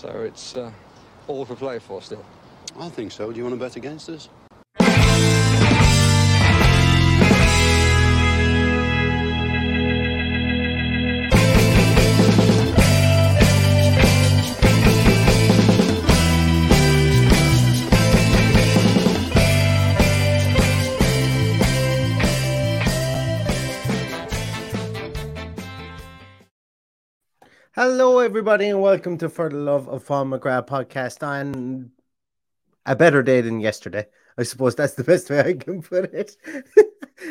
So it's uh, all for play for still. I think so. Do you want to bet against us? Hello, everybody, and welcome to For the Love of Paul McGrath podcast on a better day than yesterday. I suppose that's the best way I can put it.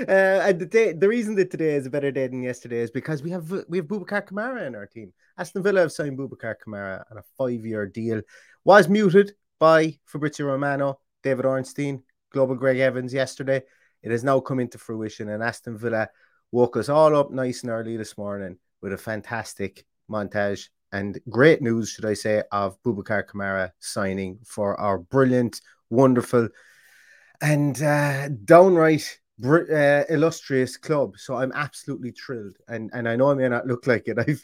uh, and the day, the reason that today is a better day than yesterday is because we have we have Boubacar Kamara in our team. Aston Villa have signed Boubacar Kamara on a five-year deal. Was muted by Fabrizio Romano, David Ornstein, Global Greg Evans yesterday. It has now come into fruition, and Aston Villa woke us all up nice and early this morning with a fantastic montage and great news, should I say, of Boubacar Kamara signing for our brilliant, wonderful, and uh, downright br- uh, illustrious club. So I'm absolutely thrilled, and and I know I may not look like it. I've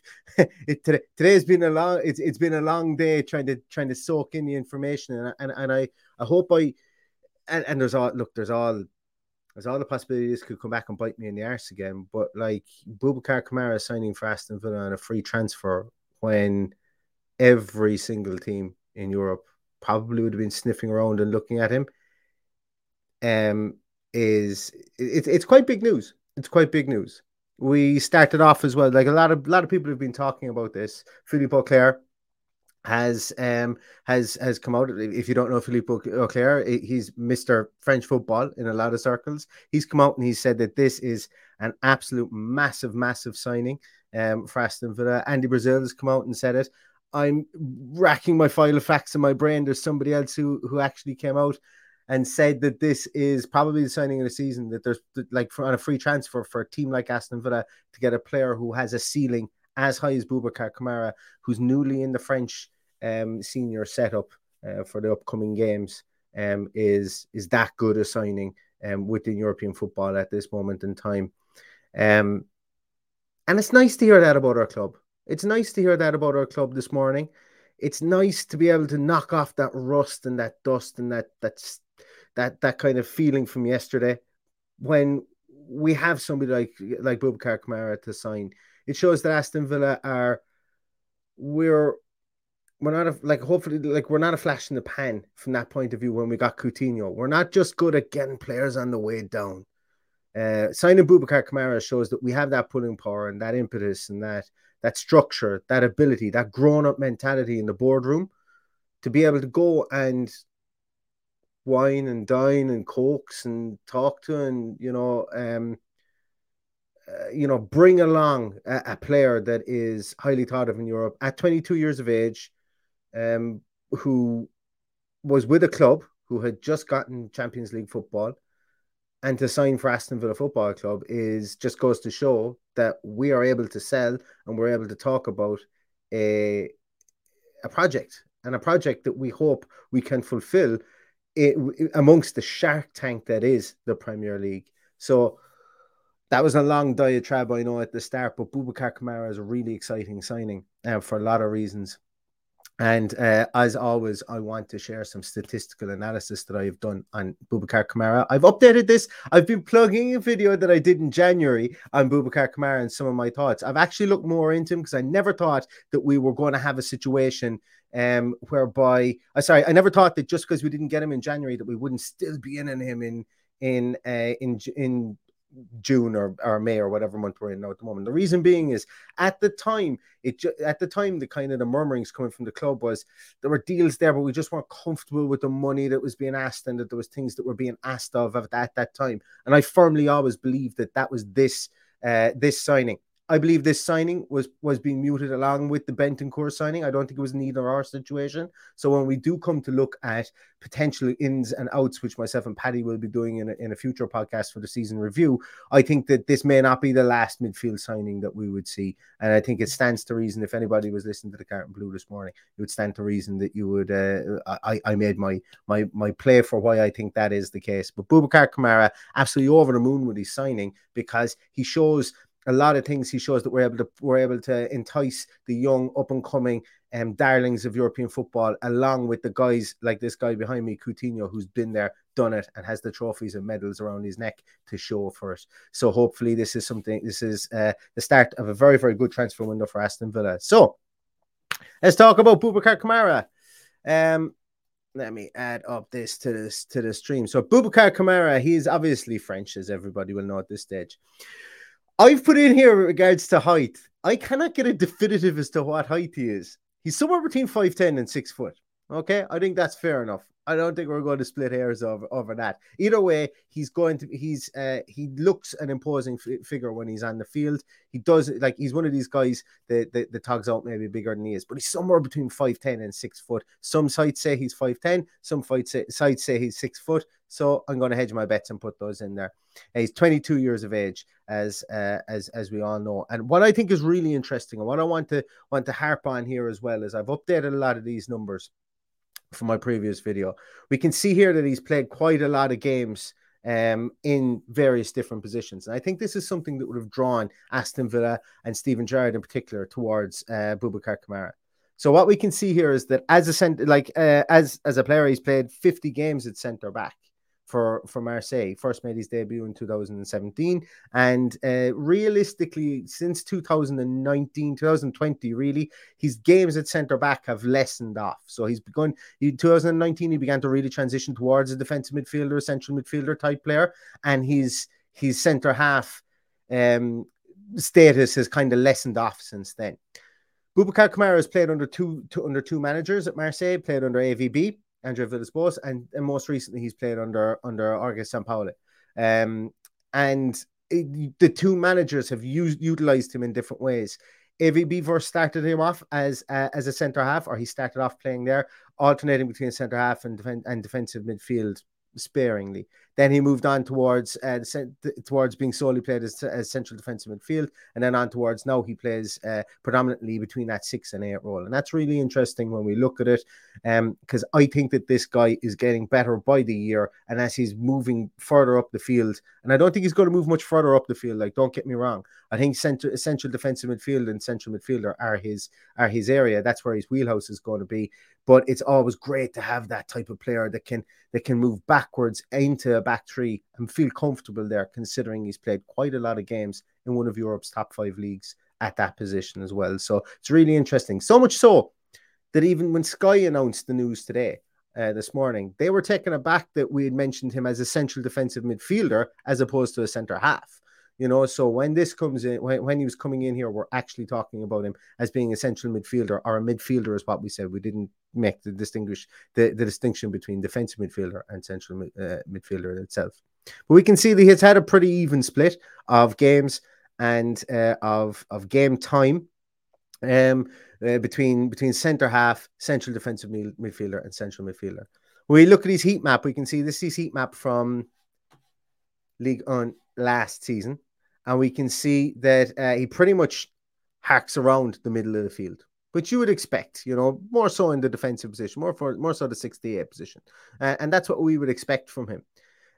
it today. Today's been a long. It's it's been a long day trying to trying to soak in the information, and and, and I I hope I and, and there's all look there's all there's all the possibilities could come back and bite me in the arse again. But like Boubacar Kamara signing for Aston Villa on a free transfer when every single team in Europe probably would have been sniffing around and looking at him. Um, is it's it's quite big news. It's quite big news. We started off as well, like a lot of lot of people have been talking about this. Philippe Auclair has um has has come out. If you don't know Philippe Auclair, he's Mr. French football in a lot of circles. He's come out and he said that this is an absolute massive, massive signing um for Aston Villa. Andy Brassell has come out and said it. I'm racking my file of facts in my brain. There's somebody else who who actually came out and said that this is probably the signing of the season. That there's like for, on a free transfer for a team like Aston Villa to get a player who has a ceiling as high as Boubacar Kamara, who's newly in the French um, senior setup uh, for the upcoming games, um, is is that good a signing um, within European football at this moment in time. Um, and it's nice to hear that about our club. It's nice to hear that about our club this morning. It's nice to be able to knock off that rust and that dust and that that's that that kind of feeling from yesterday when we have somebody like like Boubacar Kamara to sign. It shows that Aston Villa are we're we're not a, like hopefully like we're not a flash in the pan from that point of view when we got Coutinho. We're not just good at getting players on the way down. Uh, signing Boubacar Kamara shows that we have that pulling power and that impetus and that that structure, that ability, that grown up mentality in the boardroom to be able to go and wine and dine and coax and talk to and you know um uh, you know bring along a, a, player that is highly thought of in Europe at 22 years of age um who was with a club who had just gotten Champions League football and to sign for Aston Villa Football Club is just goes to show that we are able to sell and we're able to talk about a a project and a project that we hope we can fulfill it, amongst the shark tank that is the Premier League. So that was a long diatribe, I know, at the start, but Boubacar Kamara is a really exciting signing uh, for a lot of reasons. And uh, as always, I want to share some statistical analysis that I've done on Boubacar Kamara. I've updated this. I've been plugging a video that I did in January on Boubacar Kamara and some of my thoughts. I've actually looked more into him because I never thought that we were going to have a situation um, whereby, uh, sorry, I never thought that just because we didn't get him in January that we wouldn't still be in him in in uh, in in June or, or May or whatever month we're in now at the moment. The reason being is at the time, it at the time the kind of the murmurings coming from the club was there were deals there, but we just weren't comfortable with the money that was being asked and that there was things that were being asked of at that, that time. And I firmly always believed that that was this uh, this signing. I believe this signing was was being muted along with the Bentancur signing. I don't think it was neither our situation. So when we do come to look at potential ins and outs, which myself and Paddy will be doing in a, in a future podcast for the season review, I think that this may not be the last midfield signing that we would see. And I think it stands to reason if anybody was listening to the Carton Blue this morning, it would stand to reason that you would. Uh, I I made my my my play for why I think that is the case. But Boubacar Kamara absolutely over the moon with his signing because he shows a lot of things he shows that we're able to we're able to entice the young up and coming um, darlings of European football, along with the guys like this guy behind me, Coutinho, who's been there, done it, and has the trophies and medals around his neck to show for it. So hopefully, this is something. This is uh, the start of a very very good transfer window for Aston Villa. So let's talk about Boubacar Kamara. Um, let me add up this to this to the stream. So Boubacar Kamara, he is obviously French, as everybody will know at this stage. I've put in here with regards to height. I cannot get a definitive as to what height he is. He's somewhere between 5'10 and 6 foot. Okay, I think that's fair enough. I don't think we're going to split hairs over, over that. Either way, he's going to he's uh he looks an imposing f- figure when he's on the field. He does like he's one of these guys that that tugs out maybe bigger than he is, but he's somewhere between five ten and six foot. Some sites say he's five ten, some sites say, sites say he's six foot. So I'm going to hedge my bets and put those in there. He's 22 years of age, as uh, as as we all know. And what I think is really interesting, and what I want to want to harp on here as well, is I've updated a lot of these numbers from my previous video. We can see here that he's played quite a lot of games um, in various different positions. And I think this is something that would have drawn Aston Villa and Steven Gerrard in particular towards uh, Boubacar Kamara. So what we can see here is that as a center, like uh, as as a player, he's played 50 games at centre back for for Marseille. First made his debut in 2017, and uh, realistically, since 2019, 2020, really, his games at centre back have lessened off. So he's begun. In 2019, he began to really transition towards a defensive midfielder, central midfielder type player, and his his centre half um, status has kind of lessened off since then. Boubacar Kamara has played under two, two under two managers at Marseille, played under AVB Andrea Villas-Boas, and, and most recently he's played under under Jorge Sampaoli. Um, and it, the two managers have used utilized him in different ways. AVB Beaver started him off as uh, as a centre half, or he started off playing there, alternating between centre half and, def- and defensive midfield sparingly. Then he moved on towards uh, towards being solely played as, as central defensive midfield, and then on towards now he plays uh, predominantly between that six and eight role, and that's really interesting when we look at it, because um, I think that this guy is getting better by the year, and as he's moving further up the field, and I don't think he's going to move much further up the field. Like, don't get me wrong, I think central central defensive midfield and central midfielder are his are his area. That's where his wheelhouse is going to be. But it's always great to have that type of player that can that can move backwards into a back three and feel comfortable there, considering he's played quite a lot of games in one of Europe's top five leagues at that position as well. So it's really interesting. So much so that even when Sky announced the news today, uh, this morning, they were taken aback that we had mentioned him as a central defensive midfielder as opposed to a centre half. You know, so when this comes in, when, when he was coming in here, we're actually talking about him as being a central midfielder or a midfielder, is what we said. We didn't make the distinguish the, the distinction between defensive midfielder and central uh, midfielder itself. But we can see that he's had a pretty even split of games and uh, of of game time um, uh, between between centre half, central defensive midfielder, and central midfielder. When we look at his heat map, we can see this is heat map from Ligue 1 last season, and we can see that uh, he pretty much hacks around the middle of the field. which you would expect, you know, more so in the defensive position, more for more so the 68 position, uh, and that's what we would expect from him.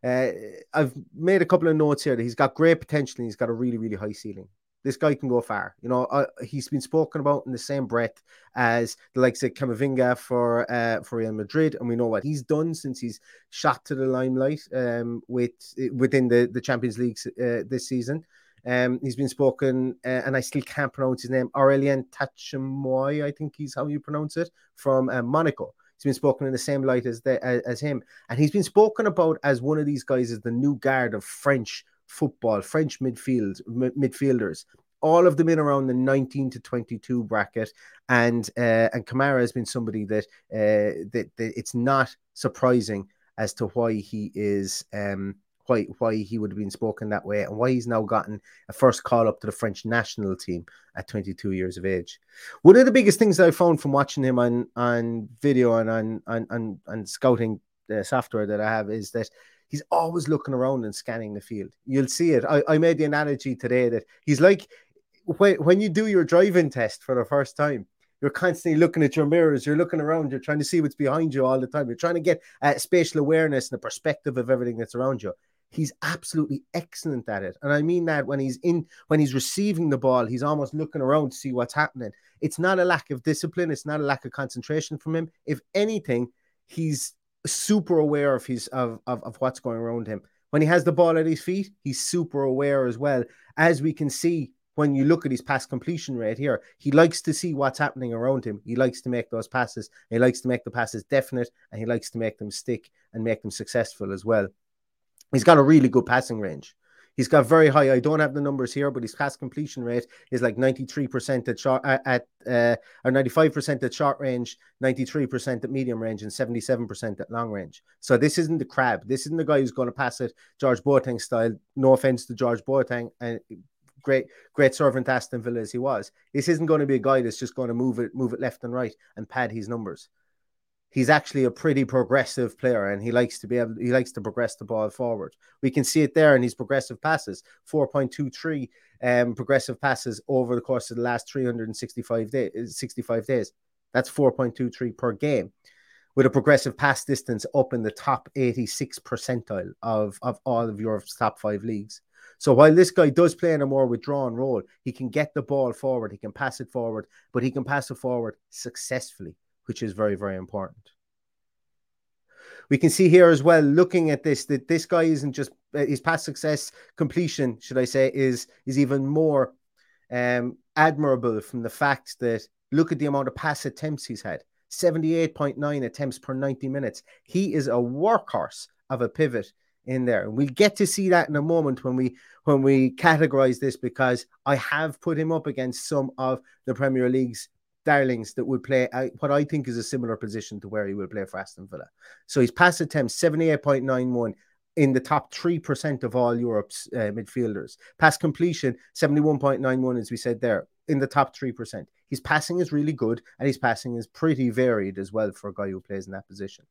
Uh, I've made a couple of notes here that he's got great potential and he's got a really, really high ceiling. This guy can go far. You know, uh, he's been spoken about in the same breath as the likes of Camavinga for uh, for Real Madrid, and we know what he's done since he's shot to the limelight um, with within the the Champions League uh, this season. Um, he's been spoken, uh, and I still can't pronounce his name. Aurelien Tachamoy, I think he's how you pronounce it, from uh, Monaco. He's been spoken in the same light as the, as, as him, and he's been spoken about as one of these guys as the new guard of French football, French midfield m- midfielders. All of them in around the 19 to 22 bracket, and uh, and Kamara has been somebody that, uh, that that it's not surprising as to why he is um, why why he would have been spoken that way and why he's now gotten a first call up to the French national team at 22 years of age. One of the biggest things I found from watching him on on video and on on on, on scouting the software that I have is that he's always looking around and scanning the field. You'll see it. I, I made the analogy today that he's like when, when you do your driving test for the first time, you're constantly looking at your mirrors, you're looking around, you're trying to see what's behind you all the time. You're trying to get uh, spatial awareness and the perspective of everything that's around you. He's absolutely excellent at it. And I mean that when he's in when he's receiving the ball, he's almost looking around to see what's happening. It's not a lack of discipline, it's not a lack of concentration from him. If anything, he's super aware of his of, of, of what's going around him. When he has the ball at his feet, he's super aware as well. As we can see when you look at his pass completion rate here, he likes to see what's happening around him. He likes to make those passes. He likes to make the passes definite and he likes to make them stick and make them successful as well. He's got a really good passing range. He's got very high. I don't have the numbers here, but his pass completion rate is like 93% at short at uh, or 95% at short range, 93% at medium range, and 77% at long range. So this isn't the crab. This isn't the guy who's going to pass it George Boateng style. No offense to George Boateng and great great servant Aston Villa as he was. This isn't going to be a guy that's just going to move it move it left and right and pad his numbers he's actually a pretty progressive player and he likes to be able he likes to progress the ball forward. We can see it there in his progressive passes, 4.23 um, progressive passes over the course of the last 365 days 65 days. That's 4.23 per game. With a progressive pass distance up in the top 86 percentile of, of all of Europe's top five leagues. So while this guy does play in a more withdrawn role, he can get the ball forward, he can pass it forward, but he can pass it forward successfully which is very, very important. We can see here as well, looking at this, that this guy isn't just uh, his past success completion, should I say, is is even more um, admirable from the fact that look at the amount of pass attempts he's had 78.9 attempts per 90 minutes. He is a workhorse of a pivot in there. And we'll get to see that in a moment when we when we categorize this because I have put him up against some of the Premier League's darlings that would play what I think is a similar position to where he will play for Aston Villa. So his pass attempts 78.91 in the top 3% of all Europe's uh, midfielders. Pass completion 71.91 as we said there in the top 3%. His passing is really good and his passing is pretty varied as well for a guy who plays in that position.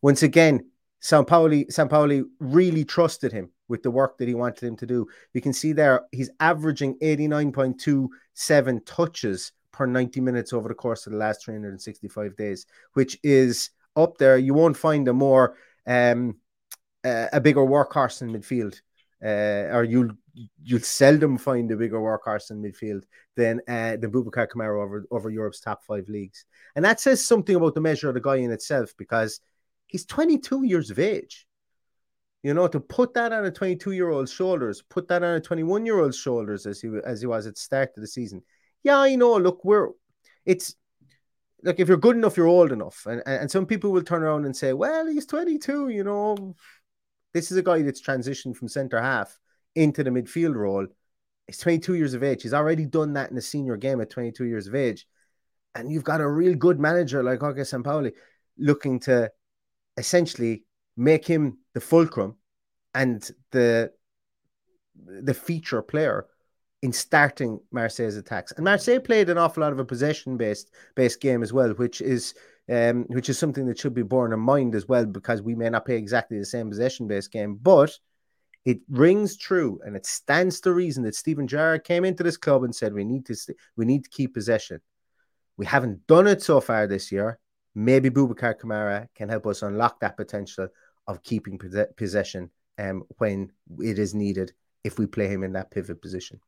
Once again, Sampaoli, Sampaoli really trusted him with the work that he wanted him to do. You can see there he's averaging 89.27 touches per 90 minutes over the course of the last 365 days, which is up there. You won't find a more um, a bigger workhorse in midfield, uh, or you'll you'll seldom find a bigger workhorse in midfield than uh, than Boubacar Kamara over over Europe's top five leagues, and that says something about the measure of the guy in itself because he's 22 years of age. You know, to put that on a 22 year old's shoulders, put that on a 21 year old's shoulders as he as he was at the start of the season, yeah, I know. Look, we're it's like if you're good enough, you're old enough. And, and some people will turn around and say, well, he's 22, you know. This is a guy that's transitioned from centre half into the midfield role. He's 22 years of age. He's already done that in a senior game at 22 years of age. And you've got a real good manager like Jorge Sampaoli looking to essentially make him the fulcrum and the the feature player in starting Marseille's attacks. And Marseille played an awful lot of a possession based based game as well, which is um, which is something that should be borne in mind as well, because we may not play exactly the same possession based game, but it rings true and it stands to reason that Steven Gerrard came into this club and said we need to st- we need to keep possession. We haven't done it so far this year. Maybe Boubacar Kamara can help us unlock that potential of keeping possession um, when it is needed if we play him in that pivot position.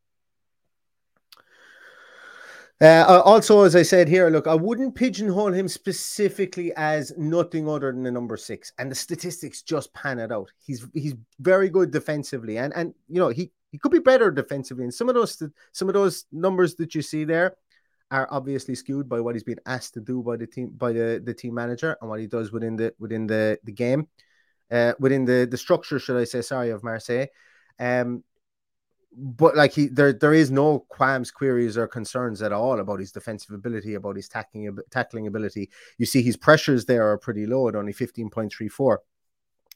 Uh, also, as I said here, look, I wouldn't pigeonhole him specifically as nothing other than the number six, and the statistics just pan it out. He's he's very good defensively, and and you know he he could be better defensively. And some of those some of those numbers that you see there are obviously skewed by what he's been asked to do by the team by the, the team manager and what he does within the within the the game, uh, within the the structure, should I say? Sorry, of Marseille. Um, but like he there there is no qualms queries or concerns at all about his defensive ability about his tackling tackling ability. You see his pressures there are pretty low at only 15.34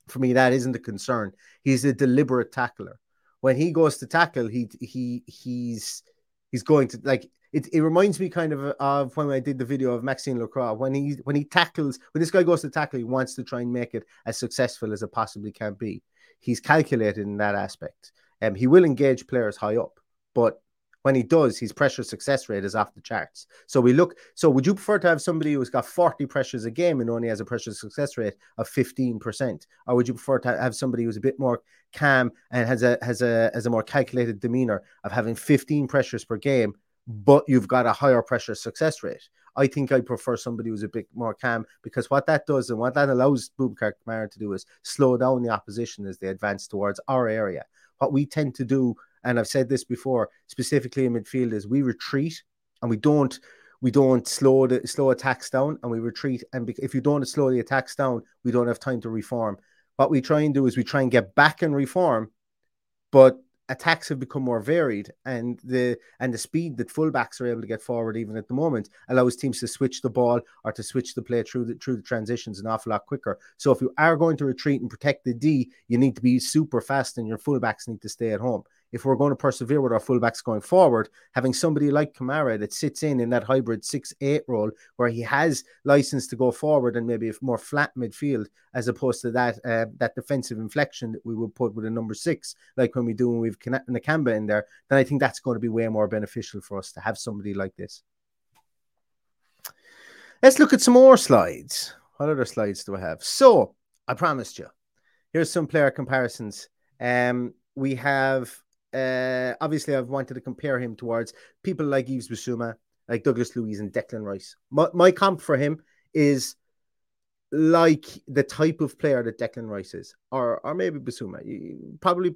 for me that isn't a concern. He's a deliberate tackler. When he goes to tackle he he he's he's going to like it, it reminds me kind of of when I did the video of Maxence Lacroix. When he when he tackles when this guy goes to tackle he wants to try and make it as successful as it possibly can be. He's calculated in that aspect um, he will engage players high up, but when he does, his pressure success rate is off the charts. So we look. So would you prefer to have somebody who's got 40 pressures a game and only has a pressure success rate of 15%? Or would you prefer to have somebody who's a bit more calm and has a has a has a more calculated demeanor of having 15 pressures per game, but you've got a higher pressure success rate? I think I prefer somebody who's a bit more calm because what that does and what that allows Boubacar Kamara to do is slow down the opposition as they advance towards our area what we tend to do, and I've said this before, specifically in midfield, is we retreat and we don't we don't slow the slow attacks down and we retreat. And if you don't slow the attacks down, we don't have time to reform. What we try and do is we try and get back and reform, but attacks have become more varied and the and the speed that fullbacks are able to get forward even at the moment allows teams to switch the ball or to switch the play through the through the transitions an awful lot quicker. So if you are going to retreat and protect the d you need to be super fast and your fullbacks need to stay at home if we're going to persevere with our fullbacks going forward, having somebody like Kamara that sits in in that hybrid six eight role where he has license to go forward and maybe a more flat midfield as opposed to that uh, that defensive inflection that we would put with a number six, like when we do when we've Nakamba in there, then I think that's going to be way more beneficial for us to have somebody like this. Let's look at some more slides. What other slides do I have? So I promised you. Here's some player comparisons. Um, we have uh, obviously, I've wanted to compare him towards people like Yves Bissouma, like Douglas Luiz and Declan Rice. My, my comp for him is like the type of player that Declan Rice is, or or maybe Bissouma. Probably,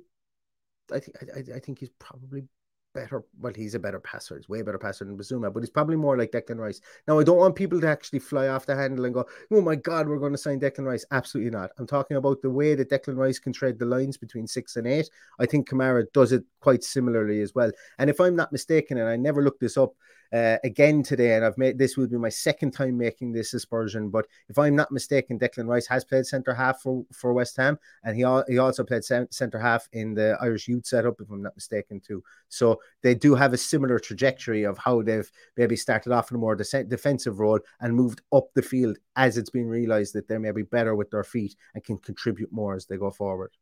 I think I, I think he's probably better. Well, he's a better passer. He's way better passer than Bissouma, but he's probably more like Declan Rice. Now, I don't want people to actually fly off the handle and go, "Oh my God, we're going to sign Declan Rice." Absolutely not. I'm talking about the way that Declan Rice can tread the lines between six and eight. I think Kamara does it quite similarly as well. And if I'm not mistaken, and I never looked this up, uh, again today, and I've made this will be my second time making this aspersion. But if I'm not mistaken, Declan Rice has played centre half for, for West Ham, and he he also played centre half in the Irish youth setup, if I'm not mistaken, too. So they do have a similar trajectory of how they've maybe started off in a more de- defensive role and moved up the field as it's been realised that they're maybe better with their feet and can contribute more as they go forward.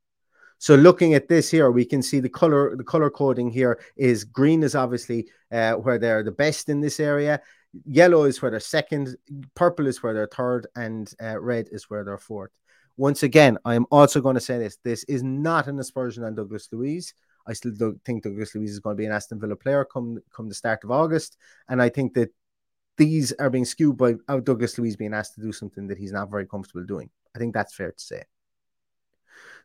So looking at this here, we can see the color the color coding here is green is obviously uh, where they're the best in this area. Yellow is where they're second, purple is where they're third, and uh, red is where they're fourth. Once again, I am also going to say this: this is not an aspersion on Douglas Luiz. I still do think Douglas Luiz is going to be an Aston Villa player come come the start of August, and I think that these are being skewed by Douglas Luiz being asked to do something that he's not very comfortable doing. I think that's fair to say.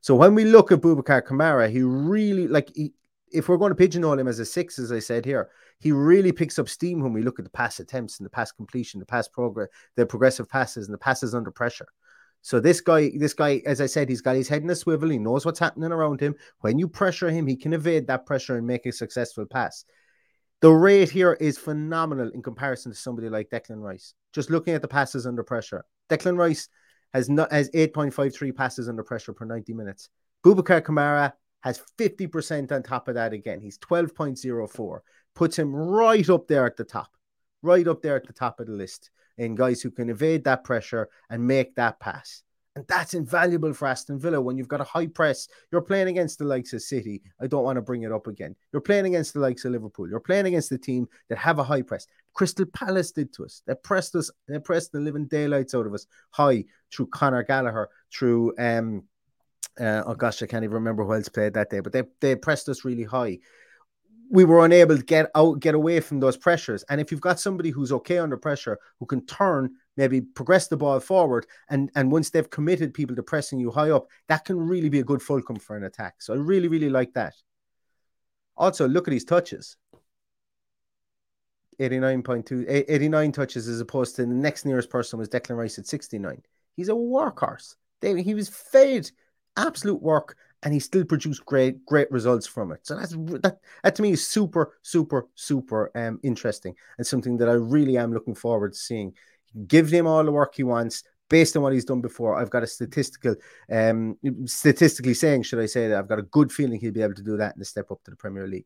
So when we look at Boubacar Kamara, he really like he, if we're going to pigeonhole him as a six, as I said here, he really picks up steam when we look at the pass attempts and the pass completion, the pass progress, the progressive passes, and the passes under pressure. So this guy, this guy, as I said, he's got his head in a swivel. He knows what's happening around him. When you pressure him, he can evade that pressure and make a successful pass. The rate here is phenomenal in comparison to somebody like Declan Rice. Just looking at the passes under pressure, Declan Rice has not has 8.53 passes under pressure per 90 minutes. Boubacar Kamara has 50% on top of that again. He's 12.04. Puts him right up there at the top. Right up there at the top of the list in guys who can evade that pressure and make that pass. And that's invaluable for Aston Villa when you've got a high press. You're playing against the likes of City. I don't want to bring it up again. You're playing against the likes of Liverpool. You're playing against the team that have a high press. Crystal Palace did to us. They pressed us, they pressed the living daylights out of us high through Conor Gallagher, through um uh, oh gosh, I can't even remember who else played that day, but they they pressed us really high we were unable to get out, get away from those pressures. And if you've got somebody who's okay under pressure, who can turn, maybe progress the ball forward, and and once they've committed people to pressing you high up, that can really be a good fulcrum for an attack. So I really, really like that. Also, look at his touches. 89.2, 89 touches as opposed to the next nearest person was Declan Rice at 69. He's a workhorse. David, he was fed absolute work and he still produced great great results from it. So that's that, that to me is super super super um interesting and something that I really am looking forward to seeing. Give him all the work he wants based on what he's done before. I've got a statistical um statistically saying, should I say that I've got a good feeling he'll be able to do that the step up to the Premier League.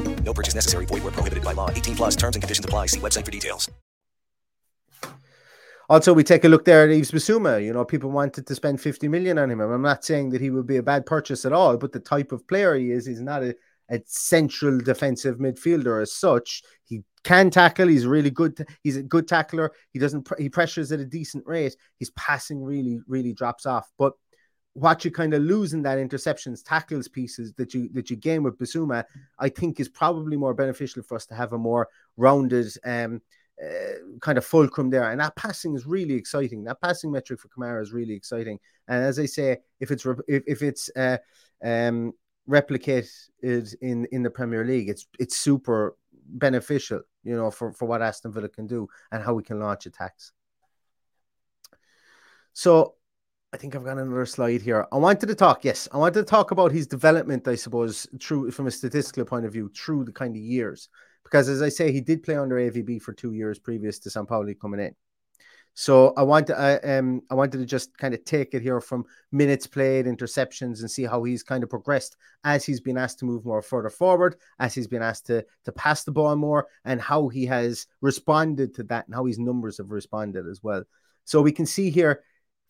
No purchase necessary. Void where prohibited by law. 18 plus terms and conditions apply. See website for details. Also, we take a look there at Yves Bissouma. You know, people wanted to spend 50 million on him. I'm not saying that he would be a bad purchase at all, but the type of player he is, he's not a, a central defensive midfielder as such. He can tackle. He's really good. He's a good tackler. He doesn't, he pressures at a decent rate. His passing really, really drops off. But what you kind of lose in that interceptions, tackles pieces that you that you gain with Bissouma, I think is probably more beneficial for us to have a more rounded um, uh, kind of fulcrum there. And that passing is really exciting. That passing metric for Kamara is really exciting. And as I say, if it's if, if it's uh, um, replicated in in the Premier League, it's it's super beneficial, you know, for for what Aston Villa can do and how we can launch attacks. So I think I've got another slide here. I wanted to talk, yes, I wanted to talk about his development, I suppose, through from a statistical point of view, through the kind of years. Because as I say, he did play under AVB for two years previous to Sampaoli coming in. So I want to, I, um, I wanted to just kind of take it here from minutes played, interceptions, and see how he's kind of progressed as he's been asked to move more further forward, as he's been asked to to pass the ball more, and how he has responded to that, and how his numbers have responded as well. So we can see here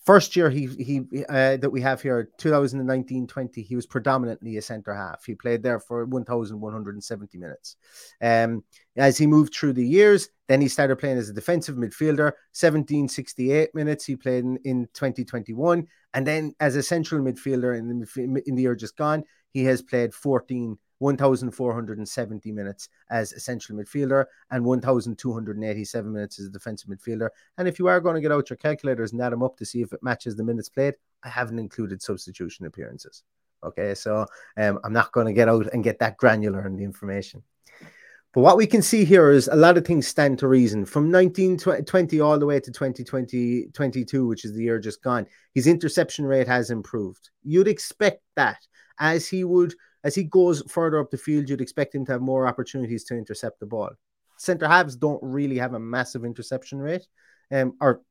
First year he he uh, that we have here, 2019-20, he was predominantly a centre half. He played there for 1,170 minutes. Um, as he moved through the years, then he started playing as a defensive midfielder. 1768 minutes he played in, in 2021, and then as a central midfielder in the in the year just gone, he has played 14 1,470 minutes as a central midfielder and 1,287 minutes as a defensive midfielder. And if you are going to get out your calculators and add them up to see if it matches the minutes played, I haven't included substitution appearances. Okay, so um, I'm not going to get out and get that granular in the information. But what we can see here is a lot of things stand to reason. From 1920 all the way to 2020, 22, which is the year just gone, his interception rate has improved. You'd expect that as he would as he goes further up the field, you'd expect him to have more opportunities to intercept the ball. Centre halves don't really have a massive interception rate, um, or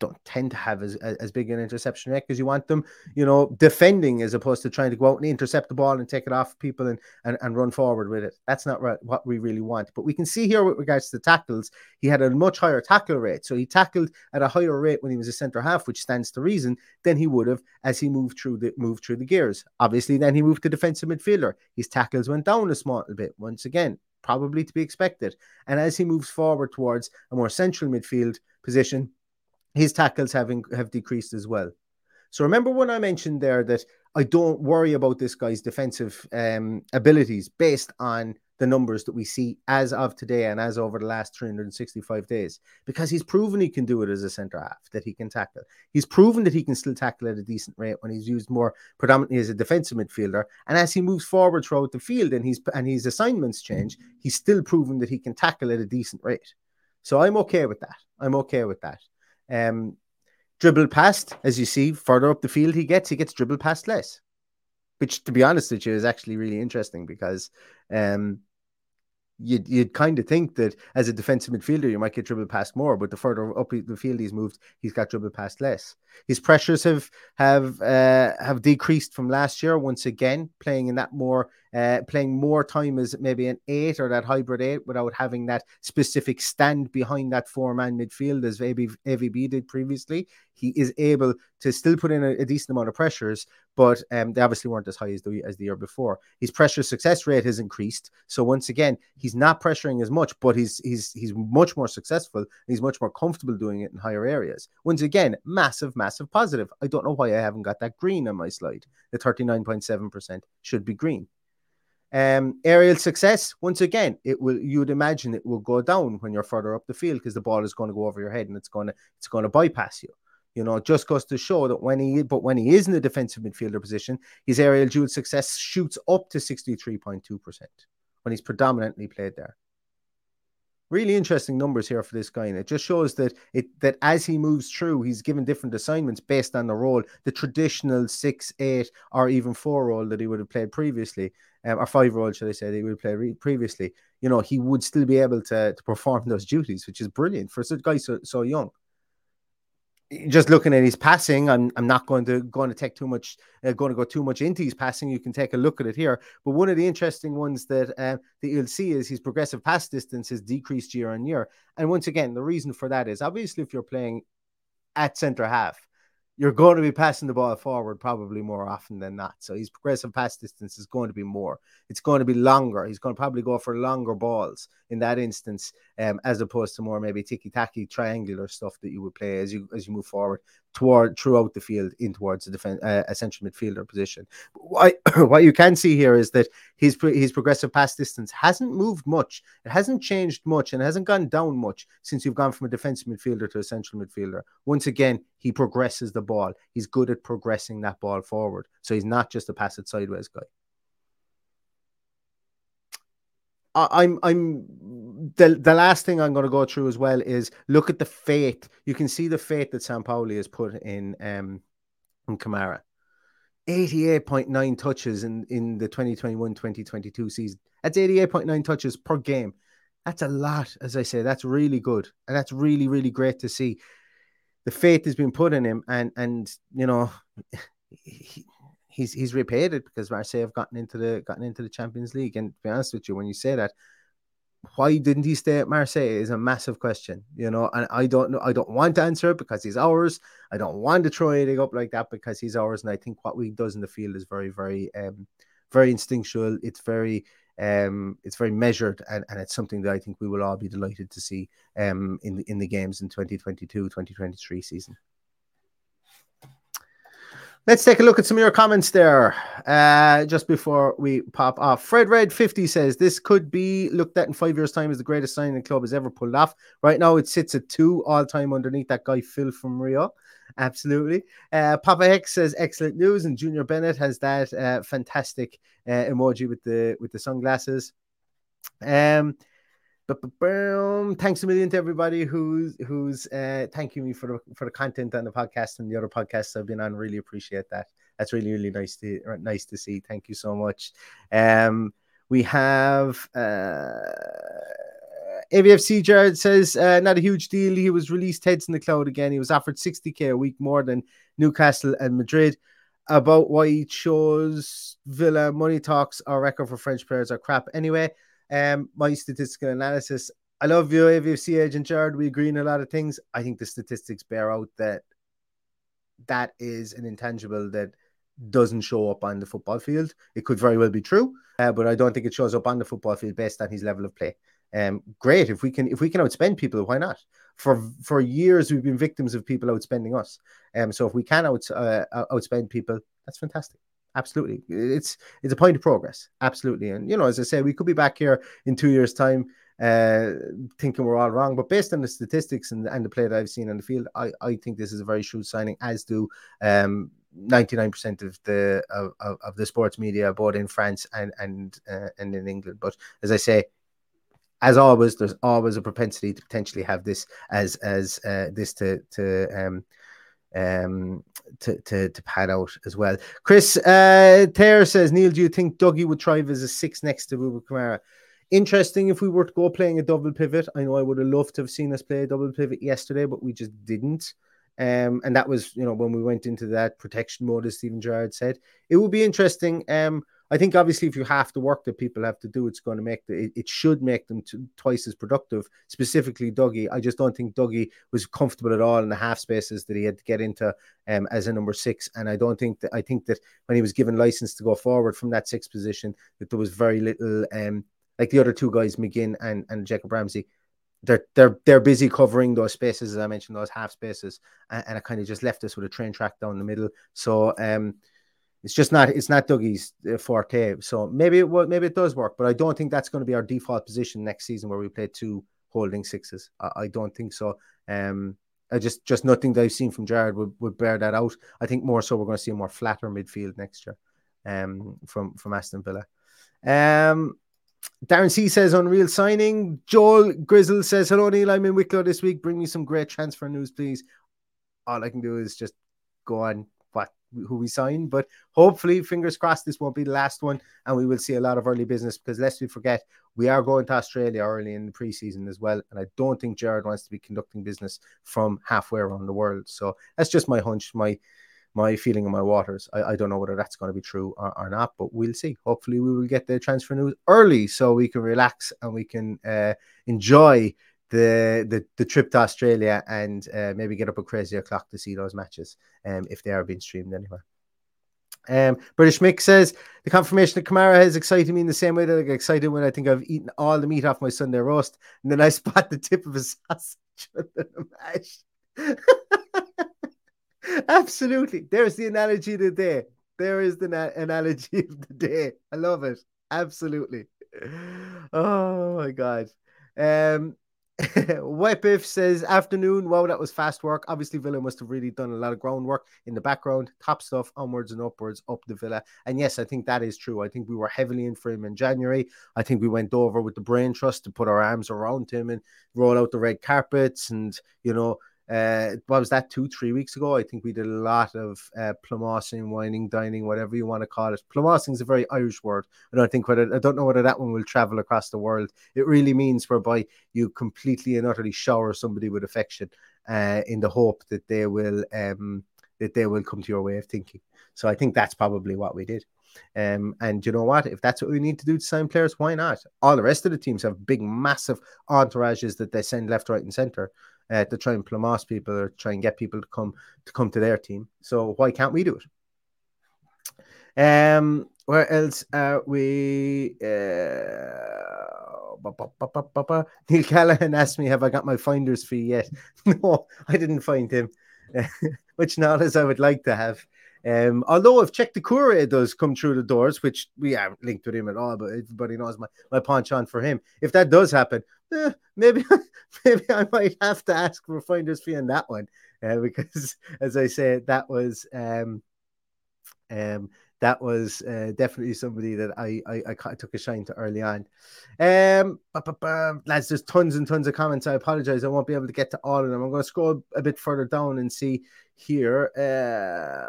don't tend to have as, as big an interception rate because you want them, you know, defending as opposed to trying to go out and intercept the ball and take it off people and, and, and run forward with it. That's not what we really want. But we can see here with regards to the tackles, he had a much higher tackle rate. So he tackled at a higher rate when he was a centre half, which stands to reason, than he would have as he moved through the moved through the gears. Obviously, then he moved to defensive midfielder. His tackles went down a small bit once again. Probably to be expected. And as he moves forward towards a more central midfield position, his tackles having have decreased as well. So remember when I mentioned there that I don't worry about this guy's defensive um, abilities based on the numbers that we see as of today and as over the last 365 days because he's proven he can do it as a centre half that he can tackle. He's proven that he can still tackle at a decent rate when he's used more predominantly as a defensive midfielder and as he moves forward throughout the field and he's and his assignments change he's still proven that he can tackle at a decent rate. So i'm okay with that. I'm okay with that um dribble past as you see further up the field he gets he gets dribble past less which to be honest with you is actually really interesting because um you'd, you'd kind of think that as a defensive midfielder, you might get dribbled past more, but the further up the field he's moved, he's got dribbled past less. His pressures have have uh, have decreased from last year. Once again, playing in that more uh, playing more time as maybe an eight or that hybrid eight without having that specific stand behind that four man midfield as AVB did previously. He is able to still put in a, a decent amount of pressures, but um, they obviously weren't as high as the as the year before. His pressure success rate has increased, so once again, he's not pressuring as much, but he's he's he's much more successful. he's much more comfortable doing it in higher areas. Once again, massive, massive positive. I don't know why I haven't got that green on my slide. The thirty nine point seven percent should be green. Um, aerial success, once again, it will you would imagine it will go down when you're further up the field because the ball is going to go over your head and it's to it's to bypass you. You know, just goes to show that when he, but when he is in the defensive midfielder position, his aerial duel success shoots up to 63.2% when he's predominantly played there. Really interesting numbers here for this guy, and it just shows that it that as he moves through, he's given different assignments based on the role, the traditional six, eight, or even four role that he would have played previously, um, or five role, should I say, that he would have played previously. You know, he would still be able to, to perform those duties, which is brilliant for a guy so so young just looking at his passing, I'm I'm not going to going to take too much uh, going to go too much into his passing. You can take a look at it here. But one of the interesting ones that uh, that you'll see is his progressive pass distance has decreased year on year. And once again, the reason for that is obviously if you're playing at centre half, you're going to be passing the ball forward probably more often than not. So his progressive pass distance is going to be more. It's going to be longer. He's going to probably go for longer balls in that instance, um, as opposed to more maybe ticky tacky triangular stuff that you would play as you as you move forward toward throughout the field in towards the defense, uh, essential midfielder position. What, what you can see here is that his his progressive pass distance hasn't moved much. It hasn't changed much and hasn't gone down much since you've gone from a defensive midfielder to a central midfielder. Once again, he progresses the ball. He's good at progressing that ball forward. So he's not just a pass it sideways guy. I'm I'm the the last thing I'm going to go through as well is look at the faith. You can see the faith that San Sampaoli has put in um in Kamara. 88.9 touches in in the 2021-2022 season. That's 88.9 touches per game. That's a lot, as I say. That's really good, and that's really really great to see. The faith has been put in him, and and you know. He, he's he's repaid it because Marseille have gotten into the gotten into the Champions League. And to be honest with you, when you say that, why didn't he stay at Marseille is a massive question, you know. And I don't know, I don't want to answer it because he's ours. I don't want to throw anything up like that because he's ours. And I think what we does in the field is very, very, um, very instinctual. It's very, um, it's very measured, and, and it's something that I think we will all be delighted to see, um, in the in the games in 2022, 2023 season. Let's take a look at some of your comments there uh, just before we pop off. Fred Red 50 says this could be looked at in five years' time as the greatest signing the club has ever pulled off. Right now, it sits at two all time underneath that guy Phil from Rio. Absolutely. Uh, Papa X says excellent news, and Junior Bennett has that uh, fantastic uh, emoji with the with the sunglasses. Um, Thanks a million to everybody who's who's uh, thanking me for the for the content on the podcast and the other podcasts I've been on. Really appreciate that. That's really really nice to nice to see. Thank you so much. Um, we have uh, AVFC Jared says uh, not a huge deal. He was released heads in the cloud again. He was offered 60k a week more than Newcastle and Madrid. About why he chose Villa, money talks, our record for French players are crap. Anyway, um, my statistical analysis. I love you, AVFC agent Jared. We agree on a lot of things. I think the statistics bear out that that is an intangible that doesn't show up on the football field. It could very well be true, uh, but I don't think it shows up on the football field based on his level of play. Um, great if we can if we can outspend people, why not? For for years we've been victims of people outspending us. Um, so if we can out uh, outspend people, that's fantastic. Absolutely, it's it's a point of progress. Absolutely, and you know, as I say, we could be back here in two years' time uh, thinking we're all wrong. But based on the statistics and, and the play that I've seen on the field, I, I think this is a very shrewd signing, as do um, 99% of the of, of, the sports media, both in France and and uh, and in England. But as I say, as always, there's always a propensity to potentially have this as as uh, this to to um, um to to to pad out as well. Chris uh Tare says, Neil, do you think Dougie would thrive as a six next to Bouba Kamara? Interesting if we were to go playing a double pivot. I know I would have loved to have seen us play a double pivot yesterday, but we just didn't. Um, and that was, you know, when we went into that protection mode, as Steven Gerrard said, it would be interesting. Um, I think obviously if you have the work that people have to do, it's going to make the, it, it should make them to, twice as productive. Specifically, Dougie, I just don't think Dougie was comfortable at all in the half spaces that he had to get into um, as a number six. And I don't think that I think that when he was given license to go forward from that sixth position, that there was very little um, like the other two guys, McGinn and, and Jacob Ramsey, they're they're they're busy covering those spaces as I mentioned, those half spaces, and, and it kind of just left us with a train track down the middle. So um, it's just not it's not Dougie's uh, forte. So maybe it maybe it does work, but I don't think that's going to be our default position next season where we play two holding sixes. I, I don't think so. Um, I just just nothing that I've seen from Gerrard would, would bear that out. I think more so we're going to see a more flatter midfield next year, um, from from Aston Villa. Um, Darren C says unreal signing. Joel Grizzle says hello Neil. I'm in Wicklow this week. Bring me some great transfer news, please. All I can do is just go on who we signed, but hopefully, fingers crossed, this won't be the last one, and we will see a lot of early business because lest we forget, we are going to Australia early in the preseason as well, and I don't think Gerrard wants to be conducting business from halfway around the world. So that's just my hunch, my my feeling in my waters. I, I don't know whether that's going to be true or, or, not, but we'll see. Hopefully, we will get the transfer news early so we can relax and we can uh, enjoy the, the the trip to Australia and uh, maybe get up a crazy o'clock to see those matches um, if they are being streamed anywhere. Um, British Mick says the confirmation of Kamara has excited me in the same way that I get excited when I think I've eaten all the meat off my Sunday roast, and then I spot the tip of a sausage the mash. Absolutely. There's the analogy of the day. There is the na- analogy of the day. I love it. Absolutely. Oh my god. Um Wepif says afternoon. Wow, that was fast work. Obviously, Villa must have really done a lot of groundwork in the background, top stuff, onwards and upwards, up the Villa. And yes, I think that is true. I think we were heavily in for him in January. I think we went over with the brain trust to put our arms around him and roll out the red carpets and you know uh, what was that two, three weeks ago? I think we did a lot of uh, wining, dining, whatever you want to call it. Plumossing is a very Irish word, and I think whether I don't know whether that one will travel across the world. It really means whereby you completely and utterly shower somebody with affection, uh, in the hope that they will um, that they will come to your way of thinking. So I think that's probably what we did. Um, and you know what? If that's what we need to do to sign players, why not? All the rest of the teams have big, massive entourages that they send left, right, and center uh, to try and plumoss people or try and get people to come to come to their team. So why can't we do it? Um, where else are we? Uh, Neil Callahan asked me, "Have I got my finder's fee yet?" no, I didn't find him, which as I would like to have. Um, although if Cheick Doucouré does come through the doors, which we haven't linked with him at all, but everybody knows my, my penchant for him. If that does happen, eh, maybe maybe I might have to ask for finder's fee on that one. Uh, because as I said, that was um um that was uh, definitely somebody that I, I, I took a shine to early on. Um, lads, there's tons and tons of comments. I apologize, I won't be able to get to all of them. I'm going to scroll a bit further down and see here. Uh,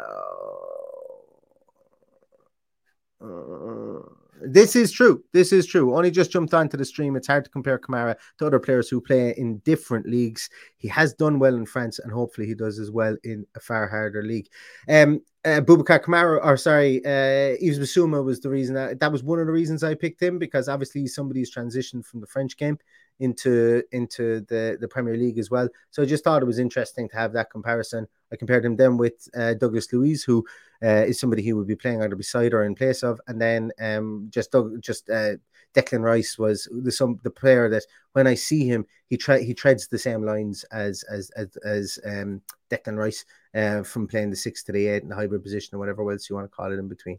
uh, this is true. This is true. Only just jumped onto the stream. It's hard to compare Kamara to other players who play in different leagues. He has done well in France, and hopefully he does as well in a far harder league. Um, uh, Boubacar Kamara, or sorry, uh, Yves Bissouma was the reason that, that was one of the reasons I picked him because obviously somebody's transitioned from the French game into into the the Premier League as well. So I just thought it was interesting to have that comparison. I compared him then with uh, Douglas Luiz, who uh, is somebody he would be playing either beside or in place of, and then um, just Doug, just uh, Declan Rice was the some the player that when I see him, he tre- he treads the same lines as as as, as um, Declan Rice uh, from playing the six to the eight in the hybrid position or whatever else you want to call it in between.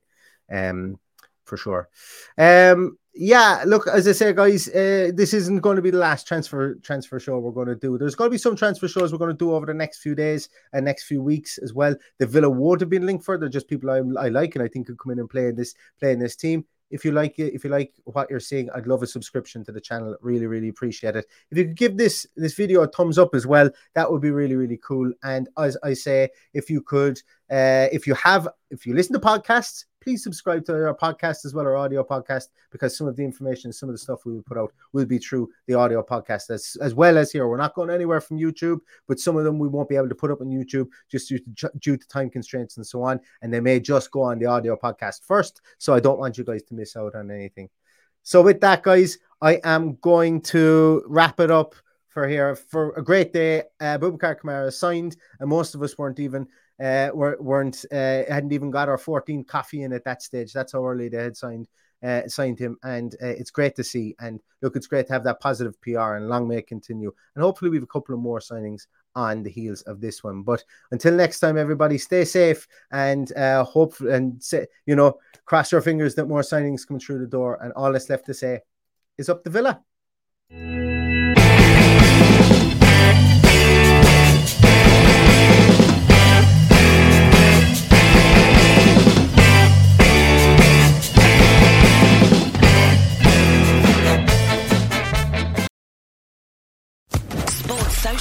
Um, for sure. Um, yeah, look, as I say, guys, uh, this isn't going to be the last transfer transfer show we're going to do. There's going to be some transfer shows we're going to do over the next few days and next few weeks as well. The Villa won't have been linked for. They're just people I, I like and I think could come in and play in this play in this team. If you like it, if you like what you're seeing, I'd love a subscription to the channel. Really, really appreciate it. If you could give this this video a thumbs up as well, that would be really, really cool. And as I say, if you could, uh, if you have, if you listen to podcasts, please subscribe to our podcast as well, our audio podcast, because some of the information, some of the stuff we will put out will be through the audio podcast as, as well as here. We're not going anywhere from YouTube, but some of them we won't be able to put up on YouTube just due to, due to time constraints and so on. And they may just go on the audio podcast first. So I don't want you guys to miss out on anything. So with that, guys, I am going to wrap it up for here for a great day. Uh, Boubacar Kamara signed, and most of us weren't even uh, weren't uh, hadn't even got our 14 coffee in at that stage. That's how early they had signed uh, signed him, and uh, it's great to see. And look, it's great to have that positive PR, and long may it continue. And hopefully, we have a couple of more signings on the heels of this one. But until next time, everybody, stay safe and uh, hope and say, you know, cross your fingers that more signings come through the door. And all that's left to say is up the villa.